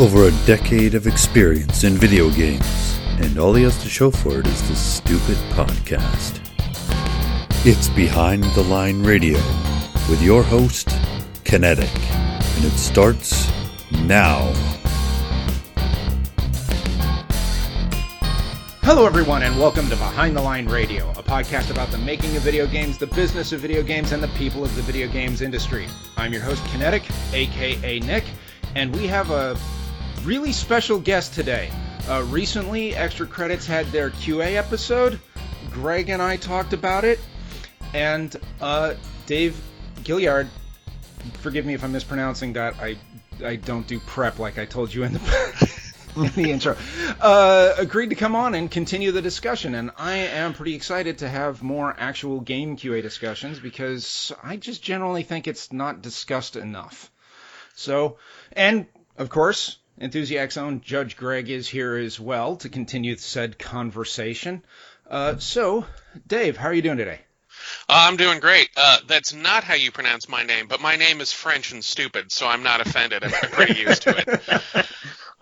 Over a decade of experience in video games, and all he has to show for it is this stupid podcast. It's Behind the Line Radio with your host, Kinetic, and it starts now. Hello, everyone, and welcome to Behind the Line Radio, a podcast about the making of video games, the business of video games, and the people of the video games industry. I'm your host, Kinetic, aka Nick, and we have a really special guest today. Uh, recently, Extra Credits had their QA episode. Greg and I talked about it, and uh, Dave Gilliard, forgive me if I'm mispronouncing that. I I don't do prep like I told you in the in the intro, uh, agreed to come on and continue the discussion. And I am pretty excited to have more actual game QA discussions because I just generally think it's not discussed enough. So, and of course, Enthusiast's own Judge Greg is here as well to continue said conversation. Uh, so, Dave, how are you doing today? Uh, I'm doing great. Uh, that's not how you pronounce my name, but my name is French and stupid, so I'm not offended. I'm pretty used to it.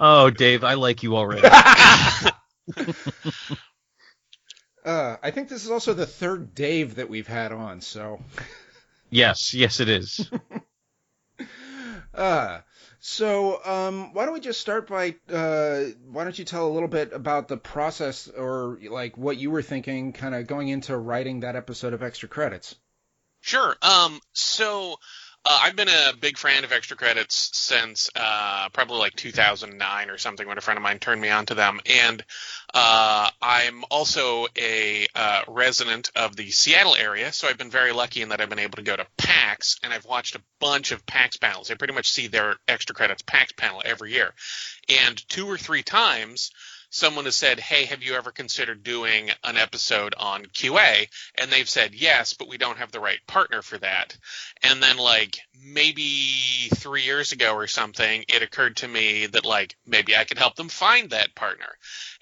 Oh, Dave, I like you already. uh, I think this is also the third Dave that we've had on, so. yes, yes, it is. uh, so, um, why don't we just start by, uh, why don't you tell a little bit about the process or, like, what you were thinking kind of going into writing that episode of Extra Credits? Sure. Um, so, uh, I've been a big fan of extra credits since uh, probably like 2009 or something when a friend of mine turned me on to them. And uh, I'm also a uh, resident of the Seattle area, so I've been very lucky in that I've been able to go to PAX and I've watched a bunch of PAX panels. I pretty much see their extra credits PAX panel every year. And two or three times, someone has said, Hey, have you ever considered doing an episode on QA? And they've said, Yes, but we don't have the right partner for that. And then, like, maybe three years ago or something, it occurred to me that, like, maybe I could help them find that partner.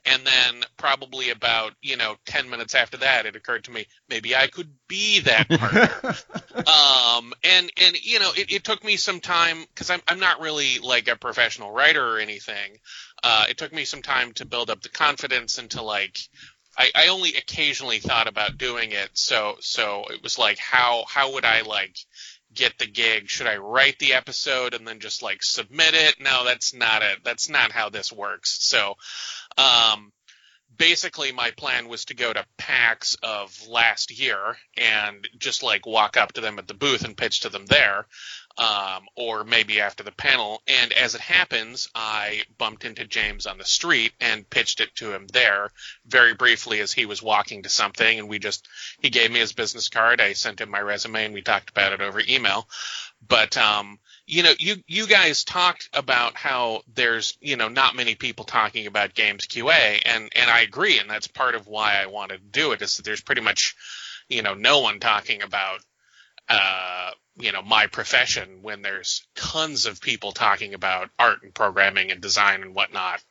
And then, probably about, you know, 10 minutes after that, it occurred to me, maybe I could be that partner. um, and, and, you know, it, it took me some time because I'm, I'm not really like a professional writer or anything uh, it took me some time to build up the confidence and to like I, I only occasionally thought about doing it. So so it was like how how would I like get the gig? Should I write the episode and then just like submit it? No that's not it. That's not how this works. So um basically my plan was to go to PAX of last year and just like walk up to them at the booth and pitch to them there um, or maybe after the panel. And as it happens, I bumped into James on the street and pitched it to him there very briefly as he was walking to something. And we just, he gave me his business card. I sent him my resume and we talked about it over email. But, um, you know, you, you guys talked about how there's, you know, not many people talking about games QA. And, and I agree. And that's part of why I wanted to do it is that there's pretty much, you know, no one talking about uh, you know my profession when there's tons of people talking about art and programming and design and whatnot.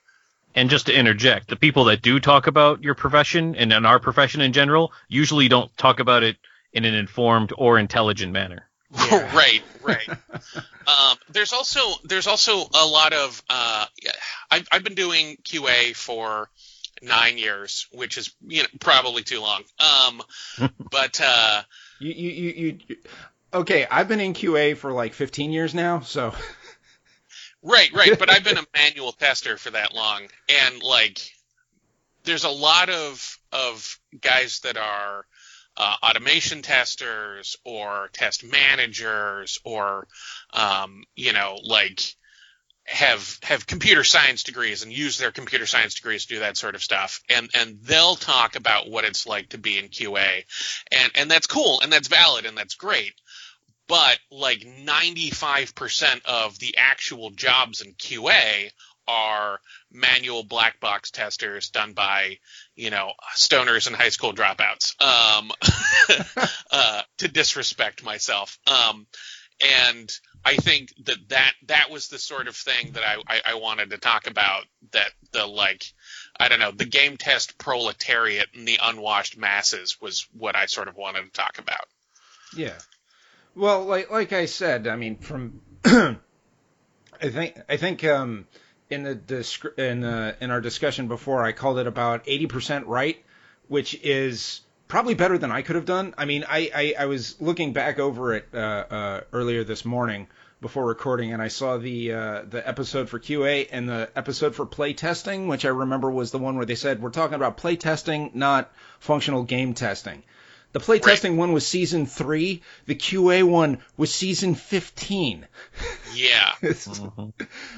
And just to interject, the people that do talk about your profession and, and our profession in general usually don't talk about it in an informed or intelligent manner. Yeah. right, right. um, there's also there's also a lot of uh, I've, I've been doing QA for nine years, which is you know probably too long. Um, but uh, you, you, you, you, okay, I've been in QA for like 15 years now, so. right, right, but I've been a manual tester for that long, and like, there's a lot of of guys that are uh, automation testers or test managers or um, you know like have have computer science degrees and use their computer science degrees to do that sort of stuff and and they'll talk about what it's like to be in QA and and that's cool and that's valid and that's great but like 95% of the actual jobs in QA are manual black box testers done by you know stoners and high school dropouts um, uh, to disrespect myself um, and I think that that that was the sort of thing that I, I, I wanted to talk about. That the like I don't know the game test proletariat and the unwashed masses was what I sort of wanted to talk about. Yeah. Well, like like I said, I mean, from I think I think um, in the in the in our discussion before, I called it about 80% right, which is probably better than I could have done. I mean, I I, I was looking back over it uh, uh, earlier this morning before recording, and I saw the uh, the episode for QA and the episode for play testing, which I remember was the one where they said we're talking about play testing, not functional game testing. The playtesting Right. one was season three. The QA one was season fifteen. Yeah. It's-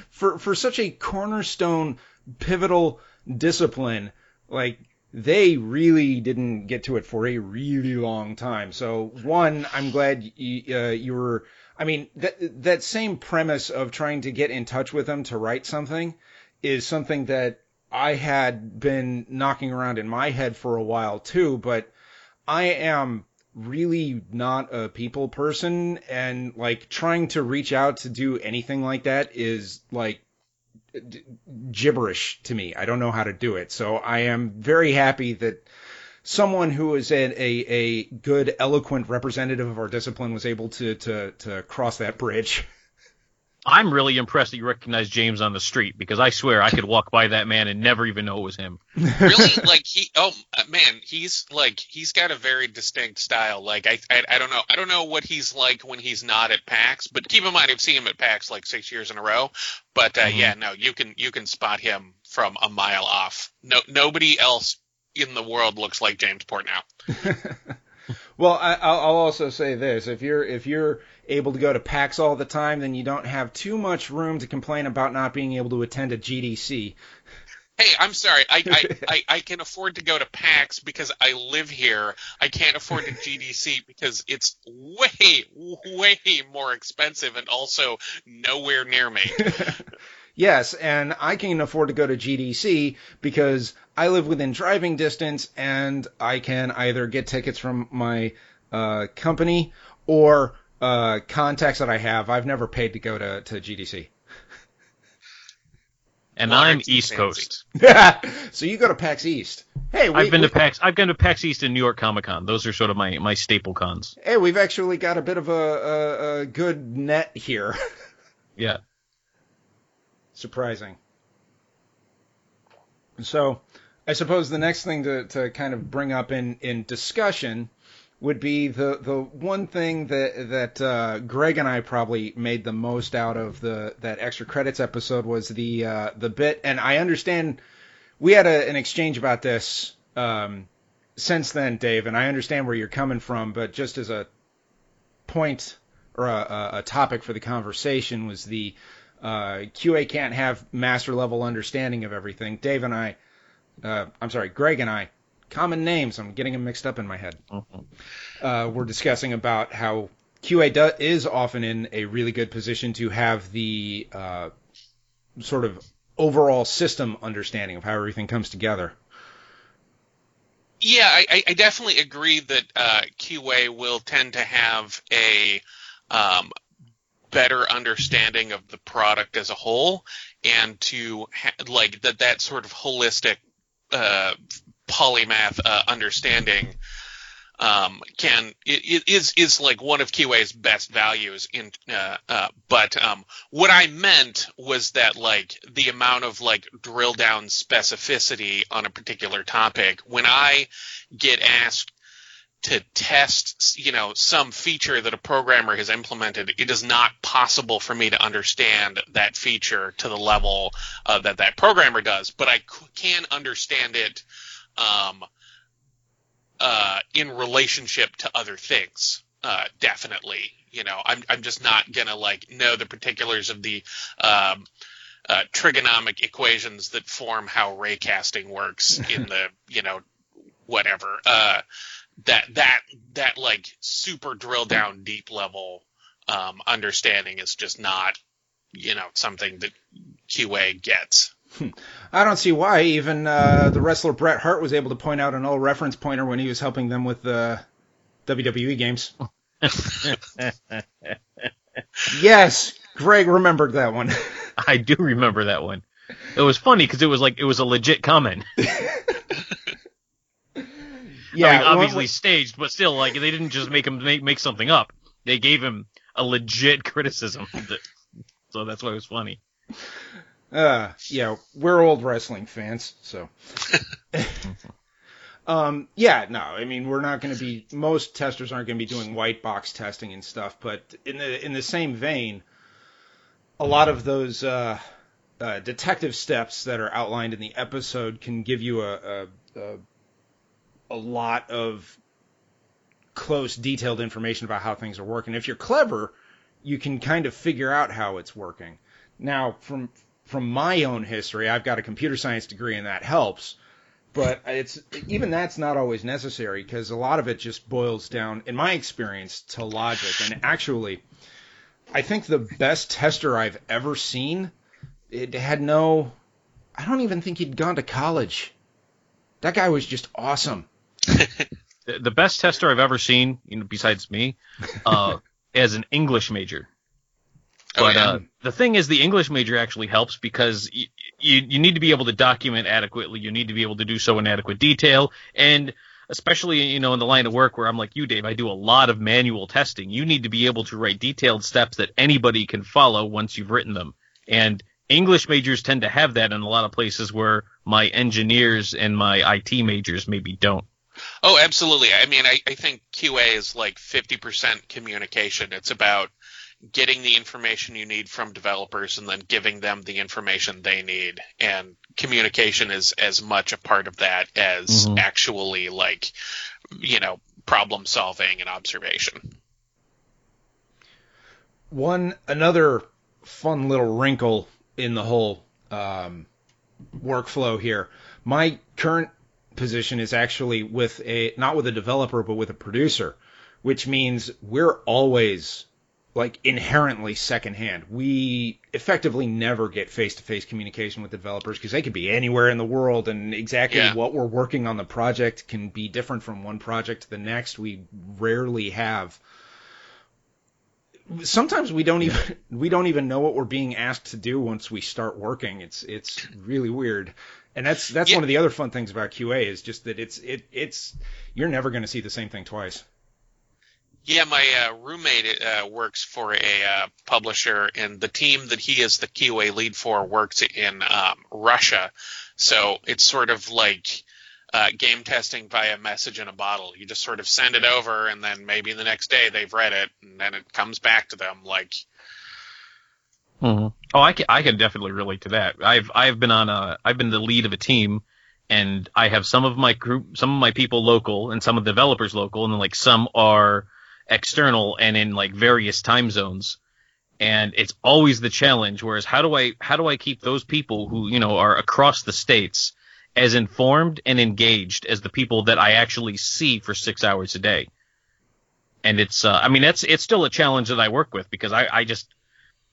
for for such a cornerstone, pivotal discipline, like they really didn't get to it for a really long time. So one, I'm glad you, uh, you were. I mean, that that same premise of trying to get in touch with them to write something is something that I had been knocking around in my head for a while too, but I am really not a people person and like trying to reach out to do anything like that is like gibberish to me. I don't know how to do it. So I am very happy that someone who is a, a, a good, eloquent representative of our discipline was able to, to, to cross that bridge. I'm really impressed that you recognize James on the street because I swear I could walk by that man and never even know it was him. really? Like he oh man he's like he's got a very distinct style. Like I, I i don't know i don't know what he's like when he's not at pax but keep in mind i've seen him at pax like six years in a row. But uh, Mhm. yeah no you can you can spot him from a mile off. No nobody else in the world looks like james portnow Well, I, I'll I'll also say this: if you're if you're able to go to PAX all the time, then you don't have too much room to complain about not being able to attend a GDC. Hey, I'm sorry. I, I, I, I can afford to go to PAX because I live here. I can't afford to GDC because it's way, way more expensive and also nowhere near me. Yes, and I can afford to go to GDC because I live within driving distance, and I can either get tickets from my uh, company or uh, contacts that I have. I've never paid to go to, to GDC. And Well, I'm East fancy. Coast. so you go to PAX East. Hey, we, I've been we- to PAX. I've been to PAX East and New York Comic Con. Those are sort of my, my staple cons. Hey, we've actually got a bit of a, a, a good net here. Yeah. Surprising. So, I suppose the next thing to, to kind of bring up in, in discussion would be the, the one thing that that uh, Greg and I probably made the most out of the that extra credits episode was the uh, the bit, and I understand we had a, an exchange about this um, since then, Dave, and I understand where you're coming from, but just as a point or a, a, topic for the conversation was the uh, QA can't have master level understanding of everything. Dave and I, uh, I'm sorry, Greg and I, common names. I'm getting them mixed up in my head. Mhm. Uh, we're discussing about how QA do, is often in a really good position to have the uh, sort of overall system understanding of how everything comes together. Yeah, I, I- I definitely agree that uh, QA will tend to have a um, better understanding of the product as a whole, and to ha- like that that sort of holistic uh, polymath uh, understanding um, can i- i- is is like one of QA's best values in uh, uh, but um, what I meant was that like the amount of like drill down specificity on a particular topic when I get asked to test you know some feature that a programmer has implemented it is not possible for me to understand that feature to the level uh, that that programmer does but I c- can understand it um, uh, in relationship to other things. Uh, definitely, you know, I'm I'm just not gonna like know the particulars of the um, uh, trigonomic equations that form how raycasting works in the you know whatever uh, that that that like super drill down deep level um, understanding is just not you know something that QA gets. I don't see why even uh, the wrestler Bret Hart was able to point out a null reference pointer when he was helping them with the WWE games. yes, Greg remembered that one. I do remember that one. It was funny because it was like it was a legit comment. yeah, I mean, well, obviously staged, but still, like they didn't just make him make, make something up. They gave him a legit criticism. So that's why it was funny. Uh, yeah, we're old wrestling fans, so. um, yeah, no, I mean we're not going to be. Most testers aren't going to be doing white box testing and stuff, but in the in the same vein, a lot of those uh, uh, detective steps that are outlined in the episode can give you a, a, a a lot of close, detailed information about how things are working. If you're clever, you can kind of figure out how it's working. Now, from from my own history, I've got a computer science degree, and that helps. But it's even that's not always necessary because a lot of it just boils down, in my experience, to logic. And actually, I think the best tester I've ever seen, it had no. I don't even think he'd gone to college. That guy was just awesome. the, the best tester I've ever seen, you know, besides me, uh, as an English major. Oh, But yeah. uh, the thing is, the English major actually helps because y- you you need to be able to document adequately. You need to be able to do so in adequate detail, and especially you know in the line of work where I'm like you, Dave, I do a lot of manual testing. You need to be able to write detailed steps that anybody can follow once you've written them. And English majors tend to have that in a lot of places where my engineers and my IT majors maybe don't. Oh, absolutely. I mean, I, I think QA is like 50% communication. It's about getting the information you need from developers and then giving them the information they need. And communication is as much a part of that as Mhm. actually like, you know, problem solving and observation. One another fun little wrinkle in the whole um, workflow here. My current position is actually with a not with a developer but with a producer, which means we're always like inherently secondhand. We effectively never get face-to-face communication with developers because they could be anywhere in the world and exactly Yeah. what we're working on the project can be different from one project to the next. We rarely have sometimes we don't even we don't even know what we're being asked to do once we start working. It's it's really weird. And that's that's Yeah. one of the other fun things about QA is just that it's it it's you're never going to see the same thing twice. Yeah, my uh, roommate uh, works for a uh, publisher, and the team that he is the QA lead for works in um, Russia. So it's sort of like uh, game testing via message in a bottle. You just sort of send it over, and then maybe the next day they've read it, and then it comes back to them. Like, Oh, I can, I can definitely relate to that. I've I've been on a I've been the lead of a team, and I have some of my group, some of my people local, and some of the developers local, and then like some are external and in like various time zones. And it's always the challenge. Whereas how do I how do I keep those people who you know are across the states as informed and engaged as the people that I actually see for six hours a day? And it's uh, I mean it's it's still a challenge that I work with because I I just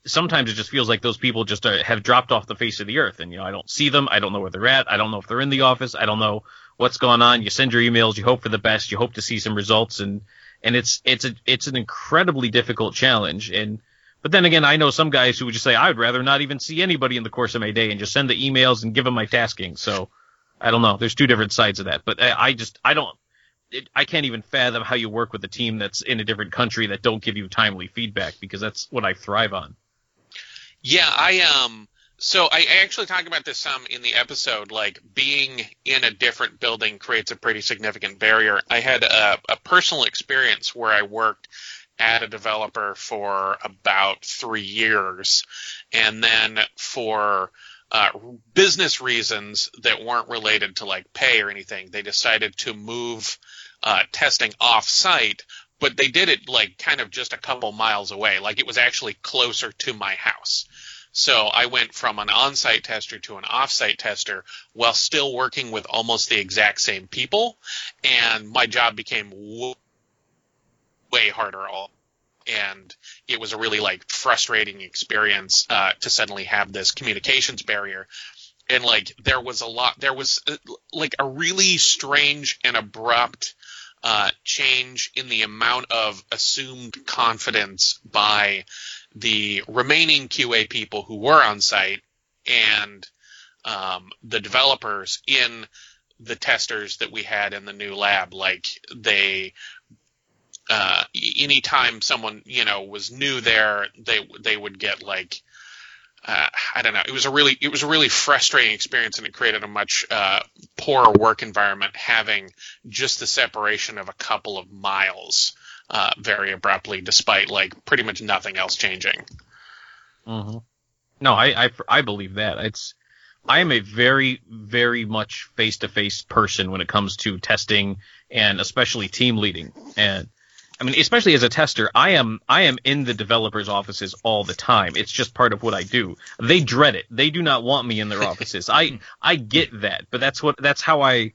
sometimes it just feels like those people just uh, have dropped off the face of the earth and you know i don't see them i don't know where they're at i don't know if they're in the office i don't know what's going on you send your emails you hope for the best you hope to see some results and and it's it's a it's an incredibly difficult challenge and but then again i know some guys who would just say i'd rather not even see anybody in the course of my day and just send the emails and give them my tasking so i don't know there's two different sides of that but i, I just i don't it, I can't even fathom how you work with a team that's in a different country that don't give you timely feedback because that's what I thrive on. yeah, I um. So I I actually talked about this some in the episode. Like being in a different building creates a pretty significant barrier. I had a, a personal experience where I worked at a developer for about three years, and then for uh, business reasons that weren't related to like pay or anything, they decided to move uh, testing off site. But they did it like kind of just a couple miles away. Like it was actually closer to my house. So I went from an on-site tester to an off-site tester while still working with almost the exact same people, and my job became w- way harder. All and it was a really like frustrating experience uh, to suddenly have this communications barrier. And like there was a lot, there was uh, like a really strange and abrupt uh, change in the amount of assumed confidence by the remaining QA people who were on site and um, the developers in the testers that we had in the new lab. Like they, uh, anytime someone you know was new there, they they would get like uh, I don't know. It was a really it was a really frustrating experience, and it created a much uh, poorer work environment having just the separation of a couple of miles uh, very abruptly, despite like pretty much nothing else changing. Mm-hmm. No, I, I I believe that it's. I am a very, very much face-to-face person when it comes to testing and especially team leading. And I mean, especially as a tester, I am I am in the developers' offices all the time. It's just part of what I do. They dread it. They do not want me in their offices. I I get that, but that's what that's how I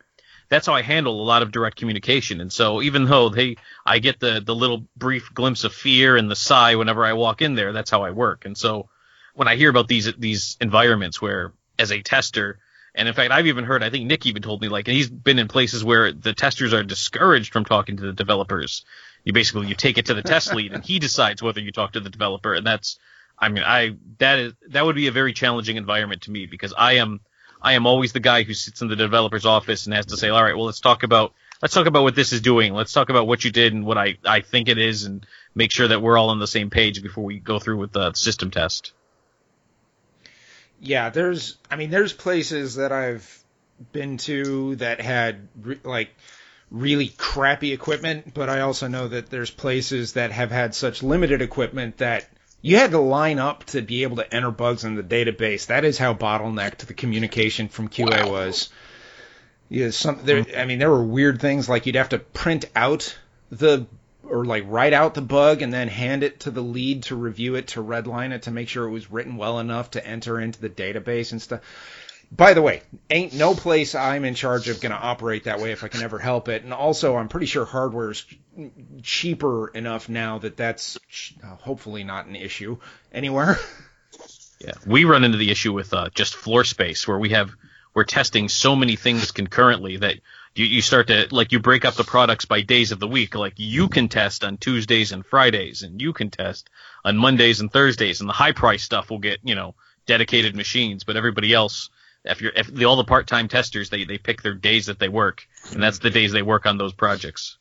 that's how I handle a lot of direct communication. And so even though they I get the the little brief glimpse of fear and the sigh whenever I walk in there, that's how I work. And so when I hear about these these environments where as a tester and in fact, I've even heard, I think Nick even told me, like, and he's been in places where the testers are discouraged from talking to the developers you basically you take it to the test lead and he decides whether you talk to the developer and that's I mean I that is that would be a very challenging environment to me because I am I am always the guy who sits in the developer's office and has to say all right well let's talk about let's talk about what this is doing let's talk about what you did and what I I think it is and make sure that we're all on the same page before we go through with the system test. Yeah, there's I mean there's places that I've been to that had like really crappy equipment, but I also know that there's places that have had such limited equipment that you had to line up to be able to enter bugs in the database. That is how bottlenecked the communication from QA wow. was. Yeah, some there. I mean, there were weird things like you'd have to print out the or like write out the bug and then hand it to the lead to review it to redline it to make sure it was written well enough to enter into the database and stuff. By the way, ain't no place I'm in charge of going to operate that way if I can ever help it. And also, I'm pretty sure hardware's cheaper enough now that that's uh, hopefully not an issue anywhere. Yeah, we run into the issue with uh, just floor space where we have we're testing so many things concurrently that you, you start to like you break up the products by days of the week. Like you can test on Tuesdays and Fridays, and you can test on Mondays and Thursdays, and the high price stuff will get you know dedicated machines, but everybody else if you're if the, all the part-time testers they they pick their days that they work and that's the days they work on those projects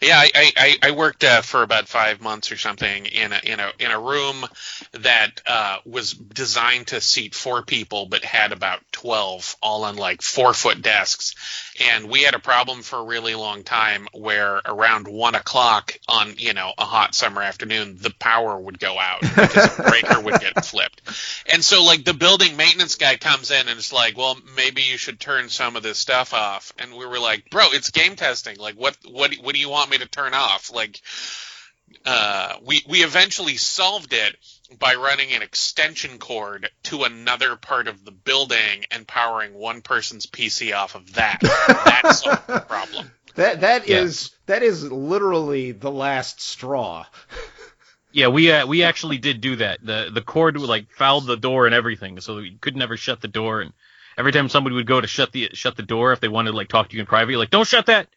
yeah, I I, I worked uh, for about five months or something in a in a in a room that uh, was designed to seat four people, but had about twelve, all on like four foot desks. And we had a problem for a really long time where around one o'clock on you know a hot summer afternoon, the power would go out because a breaker would get flipped. And so like the building maintenance guy comes in and it's like, well, maybe you should turn some of this stuff off. And we were like, bro, it's game testing. Like what what what do you want me to turn off? Like, uh, we we eventually solved it by running an extension cord to another part of the building and powering one person's PC off of that. That's solved the problem. That that yeah. is that is literally the last straw. Yeah, we uh, we actually did do that. The the cord would like fouled the door and everything, so we could never shut the door. And every time somebody would go to shut the shut the door if they wanted to like talk to you in private, you're like, don't shut that.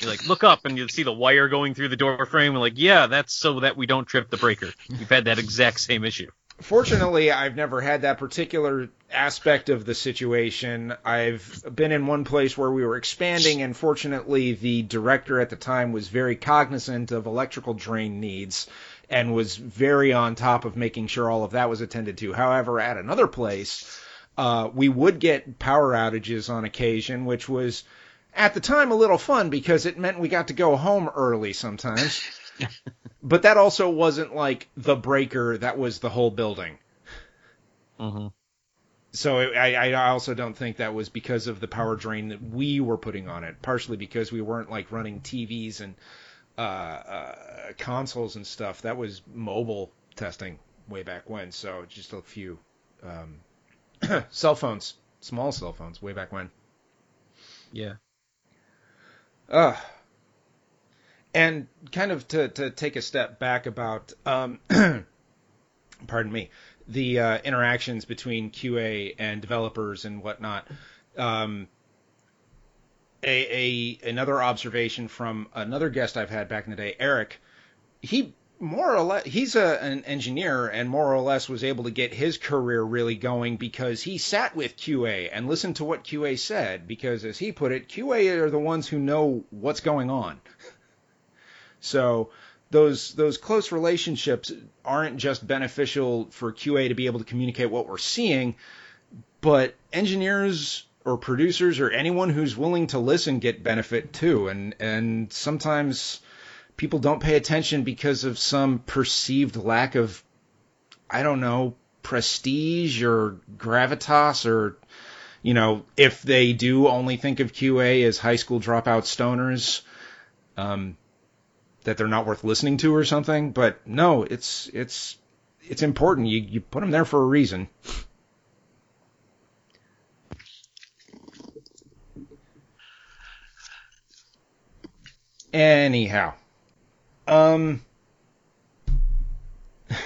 You like look up and you see the wire going through the door frame and like, yeah, that's so that we don't trip the breaker. We've had that exact same issue. Fortunately, I've never had that particular aspect of the situation. I've been in one place where we were expanding, and fortunately, the director at the time was very cognizant of electrical drain needs and was very on top of making sure all of that was attended to. However, at another place, uh, we would get power outages on occasion, which was at the time a little fun because it meant we got to go home early sometimes. but that also wasn't like the breaker that was the whole building. Mm-hmm. So I, I also don't think that was because of the power drain that we were putting on it. Partially because we weren't like running TVs and uh, uh, consoles and stuff. That was mobile testing way back when. So just a few um, cell phones, small cell phones, way back when. Yeah. Uh, and kind of to, to take a step back about, um, pardon me, the uh, interactions between QA and developers and whatnot. Um, a, a another observation from another guest I've had back in the day, Eric. He more or less he's a, an engineer and more or less was able to get his career really going because he sat with QA and listened to what QA said because as he put it QA are the ones who know what's going on so those those close relationships aren't just beneficial for QA to be able to communicate what we're seeing, but engineers or producers or anyone who's willing to listen get benefit too. And and sometimes people don't pay attention because of some perceived lack of I don't know prestige or gravitas or you know if they do only think of QA as high school dropout stoners. Um, that they're not worth listening to or something. But no, it's it's it's important. You you put them there for a reason. Anyhow, um,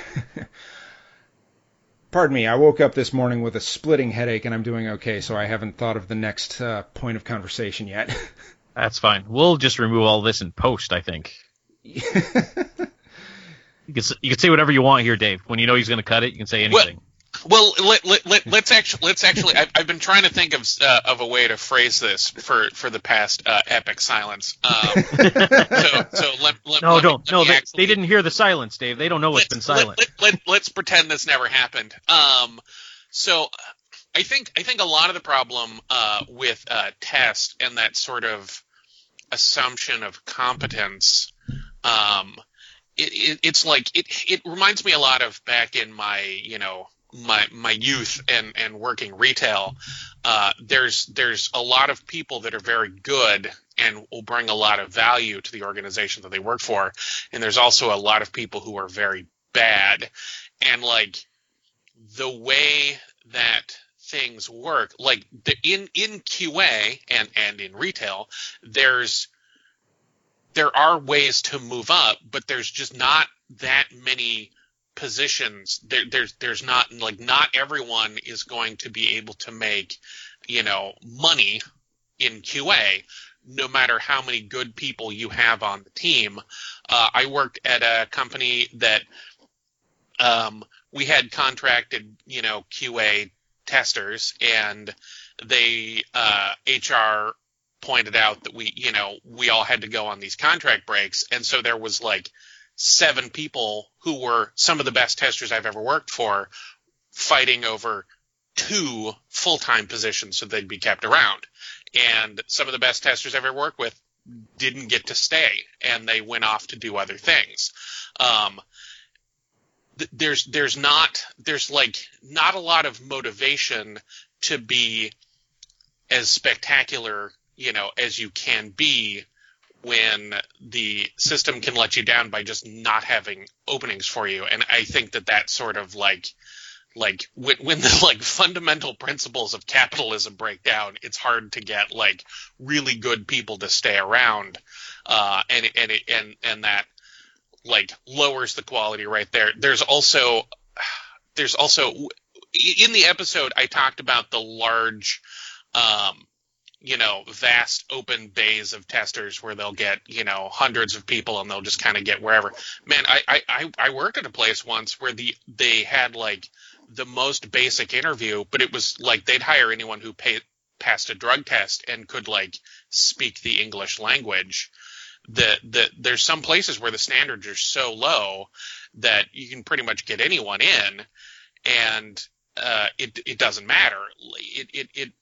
pardon me. I woke up this morning with a splitting headache, and I'm doing okay. So I haven't thought of the next uh, point of conversation yet. That's fine. We'll just remove all this in post. I think. you can you can say whatever you want here, Dave. When you know he's going to cut it, you can say anything. Well, well let, let, let, let's actually let's actually I've, I've been trying to think of uh, of a way to phrase this for for the past uh, epic silence. Um, so so let, let no let don't me, no they, actually, they didn't hear the silence, Dave. They don't know what's been silent. Let, let, us pretend this never happened. Um, so I think I think a lot of the problem uh, with uh, test and that sort of assumption of competence um, it, it, it's like it it reminds me a lot of back in my you know my my youth and and working retail. Uh, there's there's a lot of people that are very good and will bring a lot of value to the organization that they work for, and there's also a lot of people who are very bad, and like the way that things work like the, in in QA and and in retail there's there are ways to move up, but there's just not that many positions. There, there's there's not like not everyone is going to be able to make you know money in QA no matter how many good people you have on the team. Uh, I worked at a company that um, we had contracted, you know, QA testers, and they uh, HR pointed out that we, you know, we all had to go on these contract breaks, and so there was like seven people who were some of the best testers I've ever worked for fighting over two full-time positions so they'd be kept around. And some of the best testers I've ever worked with didn't get to stay and they went off to do other things. Um, th- there's there's not there's like not a lot of motivation to be as spectacular you know, as you can be when the system can let you down by just not having openings for you. And I think that that sort of like, like when, when the like fundamental principles of capitalism break down, it's hard to get like really good people to stay around. Uh, and, and, and, and that like lowers the quality right there. There's also, there's also in the episode, I talked about the large, um, you know, vast open bays of testers where they'll get, you know, hundreds of people and they'll just kind of get wherever. Man, I, I, I worked at a place once where the they had like the most basic interview, but it was like they'd hire anyone who passed a drug test and could like speak the English language. The, the there's some places where the standards are so low that you can pretty much get anyone in, and uh, it it doesn't matter. It, it it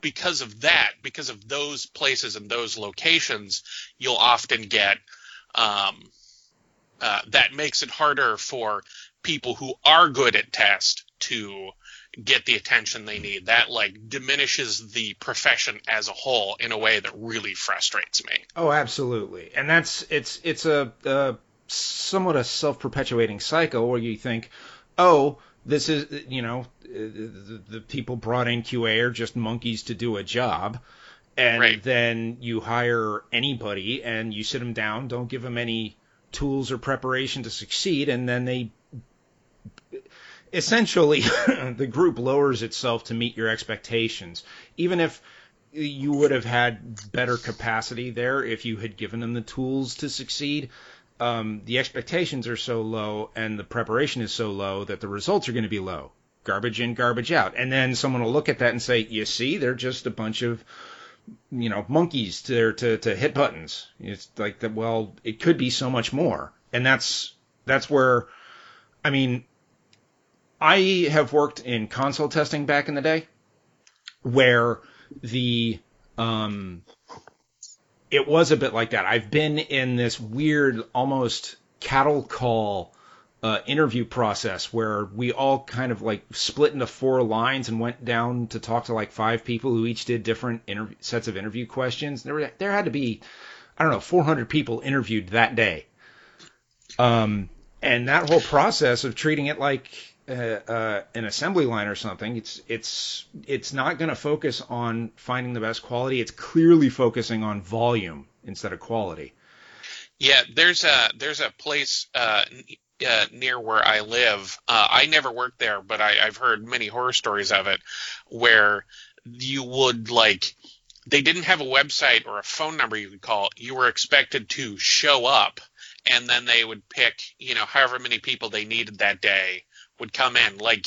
because of that, because of those places and those locations, you'll often get um, uh, that makes it harder for people who are good at test to get the attention they need. That like diminishes the profession as a whole in a way that really frustrates me. Oh, absolutely, and that's it's it's a, a somewhat a self-perpetuating cycle where you think, oh this is you know the, the, people brought in QA are just monkeys to do a job, and right. then you hire anybody and you sit them down, don't give them any tools or preparation to succeed, and then they essentially the group lowers itself to meet your expectations, even if you would have had better capacity there if you had given them the tools to succeed um, the expectations are so low and the preparation is so low that the results are going to be low. Garbage in, garbage out. And then someone will look at that and say, you see, they're just a bunch of you know monkeys to to to hit buttons. It's like that. Well, it could be so much more, and that's that's where, I mean, I have worked in console testing back in the day, where the um, it was a bit like that. I've been in this weird, almost cattle call uh, interview process where we all kind of like split into four lines and went down to talk to like five people who each did different interview, sets of interview questions. There were, there had to be, I don't know, 400 people interviewed that day. Um, and that whole process of treating it like uh, uh, an assembly line or something, it's it's it's not going to focus on finding the best quality. It's clearly focusing on volume instead of quality. Yeah, there's a there's a place uh, uh, near where I live. Uh, I never worked there, but I, I've heard many horror stories of it, where you would like they didn't have a website or a phone number you could call. You were expected to show up, and then they would pick, you know, however many people they needed that day would come in, like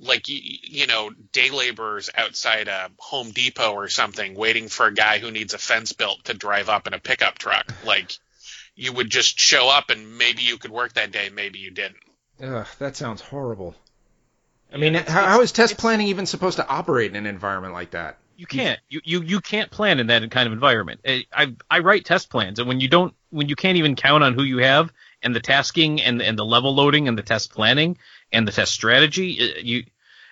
like you know day laborers outside a Home Depot or something, waiting for a guy who needs a fence built to drive up in a pickup truck, like you would just show up and maybe you could work that day, maybe you didn't. Ugh, that sounds horrible. I mean, how, how is test planning even supposed to operate in an environment like that? You can't. You, you you can't plan in that kind of environment. Eh, I I write test plans, and when you don't, when you can't even count on who you have and the tasking and and the level loading and the test planning and the test strategy, you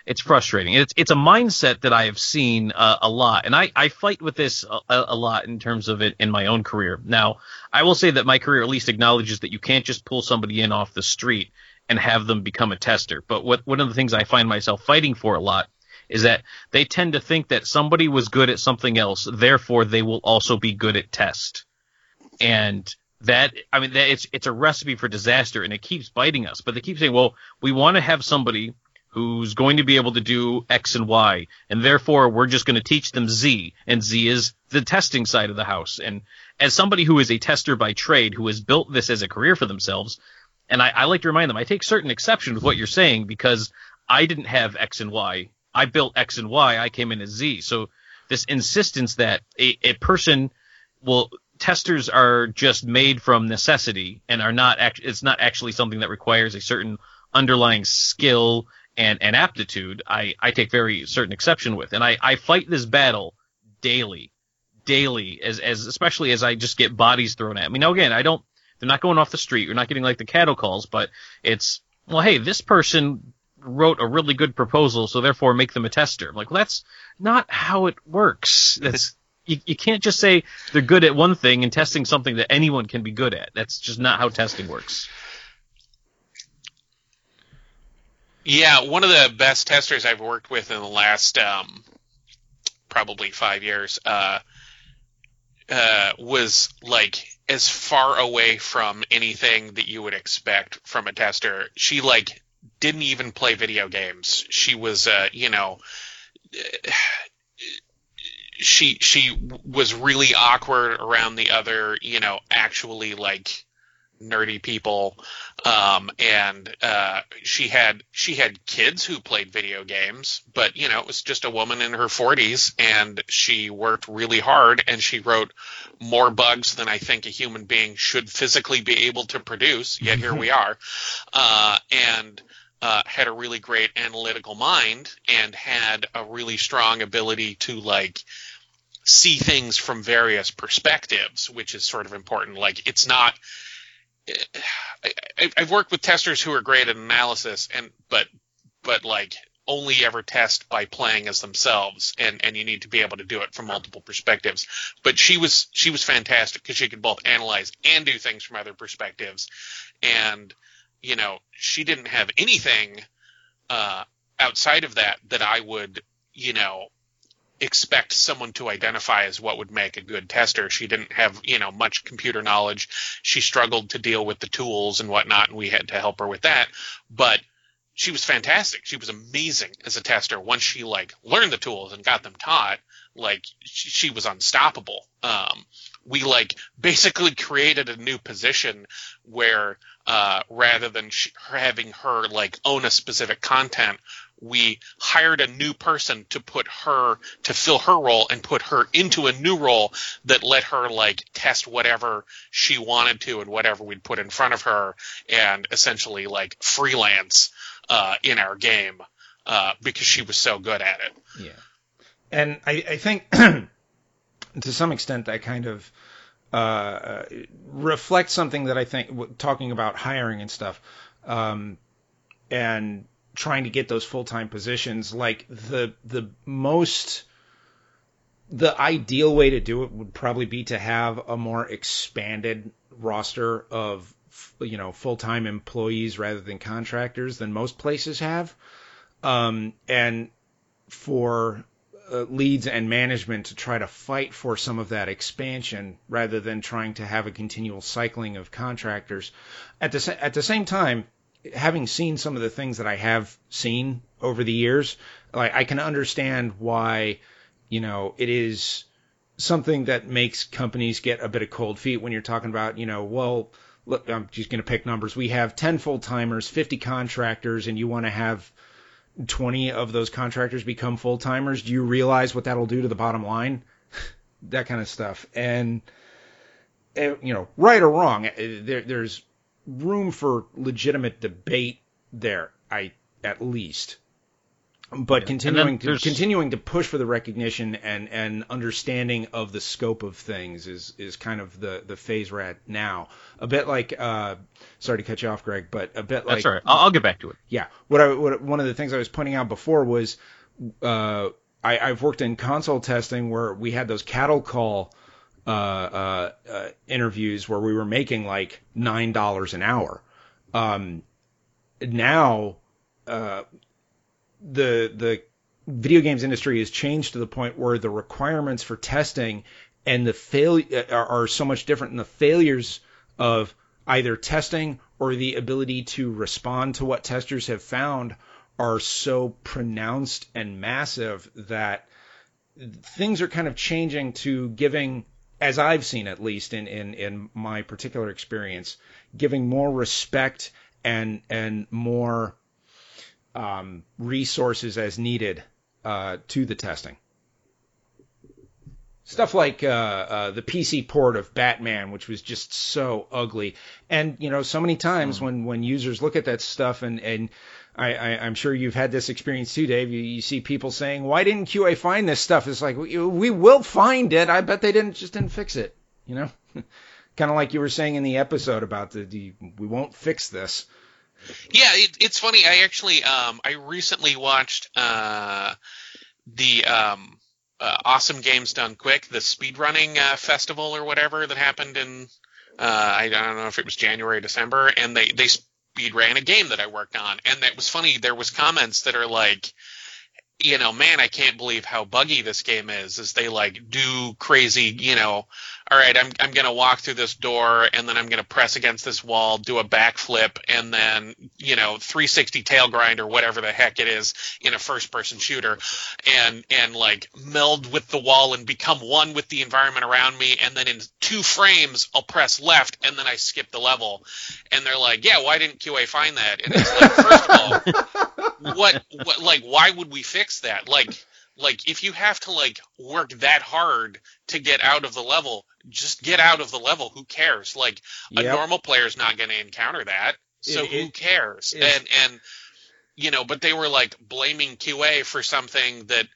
it's frustrating. It's it's a mindset that I have seen uh, a lot, and I, I fight with this a, a, lot in terms of it in my own career. Now, I will say that my career at least acknowledges that you can't just pull somebody in off the street and have them become a tester. But what one of the things I find myself fighting for a lot is that they tend to think that somebody was good at something else, therefore they will also be good at test. And that I mean that it's it's a recipe for disaster and it keeps biting us. But they keep saying, well, we want to have somebody who's going to be able to do X and Y, and therefore we're just going to teach them Z, and Z is the testing side of the house. And as somebody who is a tester by trade, who has built this as a career for themselves, and I, I like to remind them, I take certain exception with what you're saying because I didn't have X and Y. I built X and Y. I came in as Z. So this insistence that a, a person will testers are just made from necessity and are not act, it's not actually something that requires a certain underlying skill and, and aptitude, I, I take very certain exception with. And I, I fight this battle daily, daily, as, as, especially as I just get bodies thrown at me. Now again, I don't, they're not going off the street. You're not getting like the cattle calls, but it's, well, hey, this person wrote a really good proposal, so therefore make them a tester. I'm like, well, that's not how it works. That's, you, you can't just say they're good at one thing and testing something that anyone can be good at. That's just not how testing works. Yeah, one of the best testers I've worked with in the last um, probably five years uh, uh, was like as far away from anything that you would expect from a tester. She like didn't even play video games. She was, uh, you know, she she was really awkward around the other, you know, actually like nerdy people. Um, and uh, she had she had kids who played video games but you know it was just a woman in her 40s and she worked really hard and she wrote more bugs than i think a human being should physically be able to produce yet here we are. Uh, and uh, had a really great analytical mind and had a really strong ability to like see things from various perspectives which is sort of important like it's not I, have worked with testers who are great at analysis, and but but like only ever test by playing as themselves, and and you need to be able to do it from multiple perspectives. But she was she was fantastic because she could both analyze and do things from other perspectives, and you know she didn't have anything uh, outside of that that I would you know expect someone to identify as what would make a good tester. She didn't have, you know, much computer knowledge. She struggled to deal with the tools and whatnot, and we had to help her with that. But she was fantastic. She was amazing as a tester. Once she like learned the tools and got them taught, like she, was unstoppable. Um, we like basically created a new position where uh, rather than having her like own a specific content, we hired a new person to put her to fill her role and put her into a new role that let her like test whatever she wanted to and whatever we'd put in front of her and essentially like freelance uh, in our game uh, because she was so good at it. Yeah, and I, I think to some extent that kind of uh, reflects something that I think talking about hiring and stuff, um, and trying to get those full time positions. Like the the most the ideal way to do it would probably be to have a more expanded roster of you know full time employees rather than contractors than most places have, um, and for uh, leads and management to try to fight for some of that expansion rather than trying to have a continual cycling of contractors. At the sa- at the same time, having seen some of the things that I have seen over the years, like I can understand why, you know, it is something that makes companies get a bit of cold feet when you're talking about, you know, well, look, I'm just going to pick numbers. We have 10 full timers, 50 contractors, and you want to have 20 of those contractors become full timers, do you realize what that'll do to the bottom line? that kind of stuff. And, eh, you know, right or wrong, eh, there, there's room for legitimate debate there, I, at least but yeah. continuing to continuing to push for the recognition and and understanding of the scope of things is is kind of the the phase we're at now. A bit like uh, sorry to cut you off, Greg, but a bit like that's all right. I'll, I'll get back to it. Yeah, what I what one of the things I was pointing out before was uh, I, I've worked in console testing where we had those cattle call. Uh, uh, uh, interviews where we were making like nine dollars an hour. Um, now, uh, the the video games industry has changed to the point where the requirements for testing and the fail are, are so much different, and the failures of either testing or the ability to respond to what testers have found are so pronounced and massive that things are kind of changing to giving as I've seen at least in, in, in my particular experience, giving more respect and and more um, resources as needed uh, to the testing. Stuff like uh, uh, the PC port of Batman, which was just so ugly, and you know, so many times mm. when when users look at that stuff, and and I, I, am sure you've had this experience too, Dave. You, you see people saying, "Why didn't QA find this stuff?" It's like we, we will find it. I bet they didn't just didn't fix it. You know, kind of like you were saying in the episode about the, the we won't fix this. Yeah, it, it's funny. I actually um, I recently watched uh, the um, uh, Awesome Games Done Quick, the speedrunning uh, festival or whatever that happened in uh, I don't know if it was January or December, and they they speed ran a game that I worked on, and that was funny. There was comments that are like you know, man, I can't believe how buggy this game is. As they like do crazy, you know, all right, I'm I'm gonna walk through this door and then I'm gonna press against this wall, do a backflip, and then you know 360 tail grind or whatever the heck it is in a first person shooter, and and like meld with the wall and become one with the environment around me, and then in two frames I'll press left and then I skip the level, and they're like, yeah, why didn't QA find that? And it's like, first of all, what what like why would we fix that? Like like if you have to like work that hard to get out of the level just get out of the level. Who cares? Like yep. a normal player's not going to encounter that. So it, who cares? it, and and you know but they were like blaming qa for something that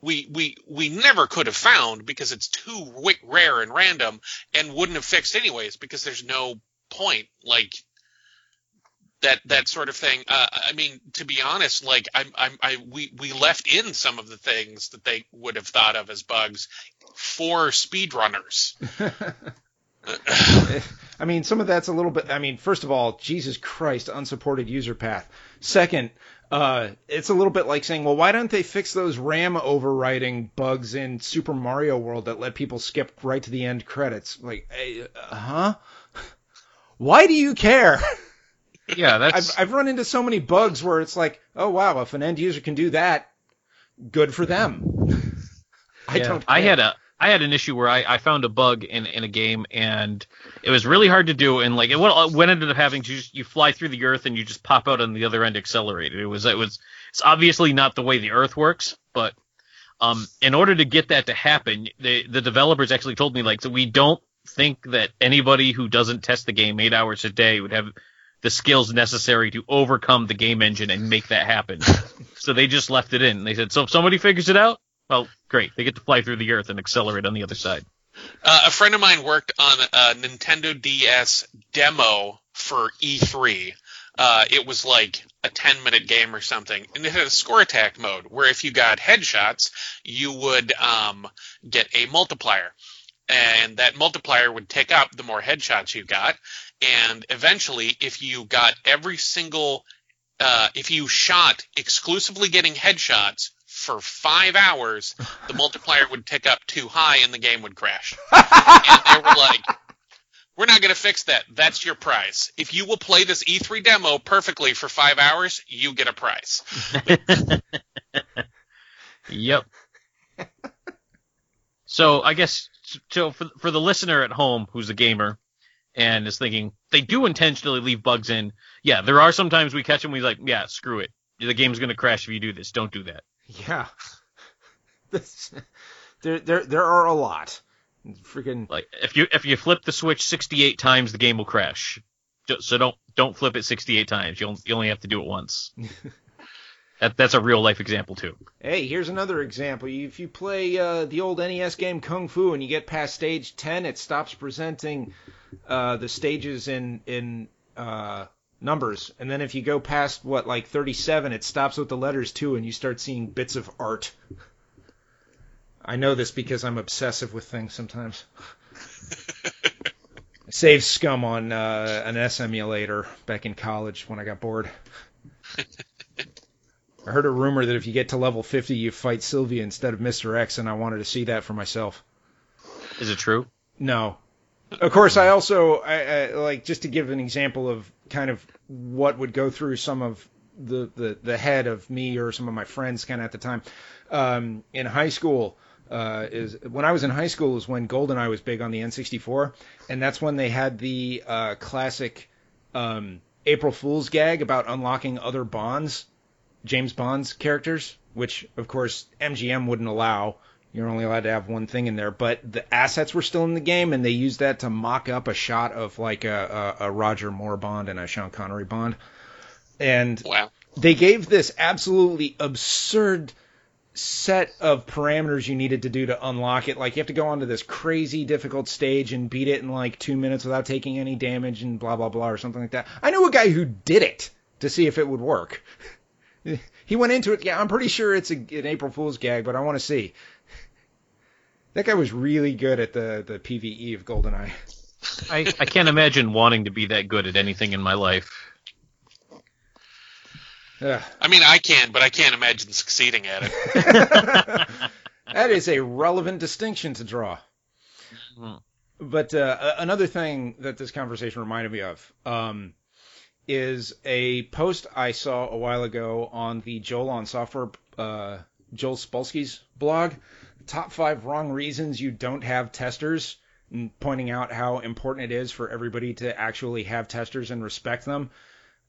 we we we never could have found because it's too rare and random and wouldn't have fixed anyways because there's no point. Like that that sort of thing. Uh, I mean, to be honest, like I'm, I'm, I we we left in some of the things that they would have thought of as bugs for speedrunners. I mean, some of that's a little bit. I mean, first of all, Jesus Christ, unsupported user path. Second, uh, it's a little bit like saying, well, why don't they fix those RAM overwriting bugs in Super Mario World that let people skip right to the end credits? Like, uh, huh? Why do you care? yeah, that's. I've, I've run into so many bugs where it's like, oh wow, if an end user can do that, good for them. I yeah. don't. Care. I had a I had an issue where I, I found a bug in, in a game and it was really hard to do and like it what, what ended up having to just you fly through the earth and you just pop out on the other end accelerated. It was it was it's obviously not the way the earth works, but um in order to get that to happen, the the developers actually told me like so we don't think that anybody who doesn't test the game 8 hours a day would have the skills necessary to overcome the game engine and make that happen. so they just left it in. They said so if somebody figures it out, well, great. They get to fly through the earth and accelerate on the other side. Uh, a friend of mine worked on a Nintendo DS demo for E3. Uh, it was like a 10 minute game or something, and it had a score attack mode where if you got headshots, you would um, get a multiplier. And that multiplier would tick up the more headshots you got. And eventually, if you got every single, uh, if you shot exclusively getting headshots for five hours, the multiplier would tick up too high and the game would crash. and they were like, we're not going to fix that. That's your prize. If you will play this E3 demo perfectly for five hours, you get a prize. yep. So I guess so for for the listener at home who's a gamer and is thinking they do intentionally leave bugs in. Yeah, there are sometimes we catch them. We like, yeah, screw it. The game's going to crash if you do this. Don't do that. Yeah. there, there, there are a lot. Freaking like if you if you flip the switch 68 times, the game will crash. So don't don't flip it 68 times. You you only have to do it once. that that's a real life example too. Hey, here's another example. If you play uh, the old NES game Kung Fu and you get past stage 10, it stops presenting uh, the stages in in uh, numbers. And then if you go past what like 37, it stops with the letters too, and you start seeing bits of art. I know this because I'm obsessive with things sometimes. I saved scum on uh, an S emulator back in college when I got bored. I heard a rumor that if you get to level 50, you fight Sylvia instead of Mr. X, and I wanted to see that for myself. Is it true? No. Of course, I also I, I, like just to give an example of kind of what would go through some of the, the, the head of me or some of my friends kind of at the time. Um, in high school, uh, is when I was in high school is when GoldenEye was big on the N64, and that's when they had the uh, classic um, April Fool's gag about unlocking other Bonds, James Bond's characters, which of course MGM wouldn't allow. You're only allowed to have one thing in there, but the assets were still in the game, and they used that to mock up a shot of like a, a, a Roger Moore Bond and a Sean Connery Bond. And wow. they gave this absolutely absurd set of parameters you needed to do to unlock it. Like you have to go onto this crazy difficult stage and beat it in like two minutes without taking any damage and blah blah blah or something like that. I knew a guy who did it to see if it would work. he went into it. Yeah, I'm pretty sure it's a, an April Fool's gag, but I want to see. That guy was really good at the the PVE of GoldenEye. I, I can't imagine wanting to be that good at anything in my life. Yeah. I mean, I can, but I can't imagine succeeding at it. that is a relevant distinction to draw. Mm-hmm. But uh, another thing that this conversation reminded me of um, is a post I saw a while ago on the Joel on Software, uh, Joel Spolsky's blog. Top five wrong reasons you don't have testers, pointing out how important it is for everybody to actually have testers and respect them.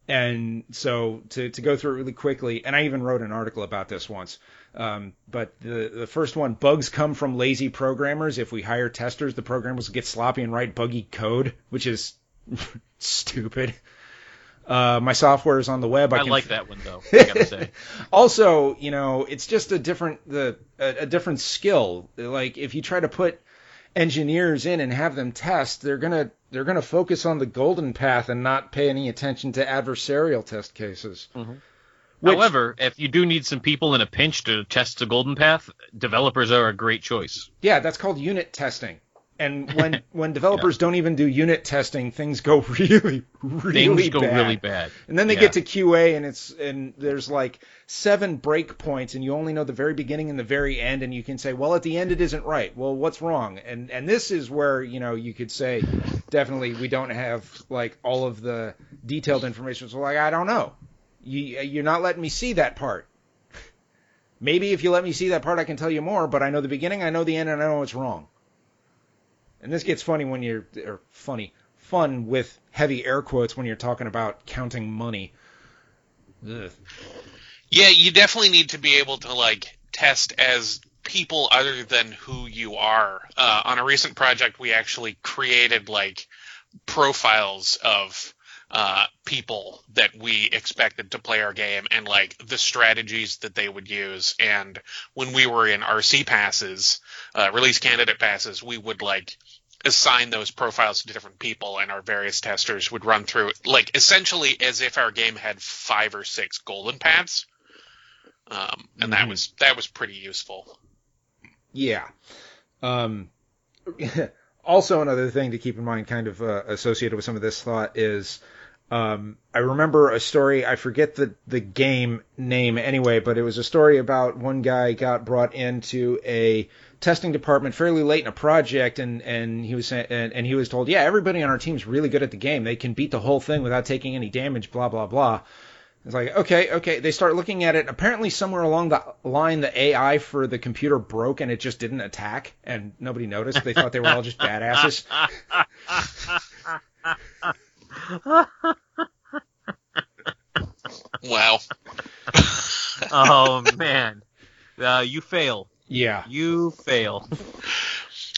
And so to, to go through it really quickly, and I even wrote an article about this once. Um, but the the first one, bugs come from lazy programmers. If we hire testers, the programmers will get sloppy and write buggy code, which is stupid. Uh, my software is on the web. I, I like that one though. I gotta say. also, you know, it's just a different the a, a different skill. Like if you try to put engineers in and have them test, they're gonna they're gonna focus on the golden path and not pay any attention to adversarial test cases. Mm-hmm. Which, However, if you do need some people in a pinch to test the golden path, developers are a great choice. Yeah, that's called unit testing. And when when developers yeah. don't even do unit testing, things go really really things go bad. really bad. And then they yeah. get to QA and it's and there's like seven breakpoints and you only know the very beginning and the very end and you can say, well, at the end it isn't right. Well, what's wrong? And and this is where you know you could say definitely we don't have like all of the detailed information. So like I don't know. You you're not letting me see that part. Maybe if you let me see that part, I can tell you more. But I know the beginning, I know the end, and I know what's wrong. And this gets funny when you're or funny, fun with heavy air quotes when you're talking about counting money. Ugh. Yeah, you definitely need to be able to like test as people other than who you are. Uh, on a recent project, we actually created like profiles of uh, people that we expected to play our game and like the strategies that they would use. And when we were in RC passes, uh, release candidate passes, we would like assign those profiles to different people and our various testers would run through like essentially as if our game had five or six golden paths um, and that Mhm. was that was pretty useful Yeah. Um, also, another thing to keep in mind, kind of uh, associated with some of this thought, is um, I remember a story. I forget the the game name anyway, but it was a story about one guy got brought into a testing department fairly late in a project, and and he was and, and he was told, yeah, everybody on our team's really good at the game. They can beat the whole thing without taking any damage. Blah blah blah. It's like, okay, okay. They start looking at it. Apparently, somewhere along the line, the AI for the computer broke and it just didn't attack, and nobody noticed. They thought they were all just badasses. wow oh man, uh, you fail. Yeah. You fail.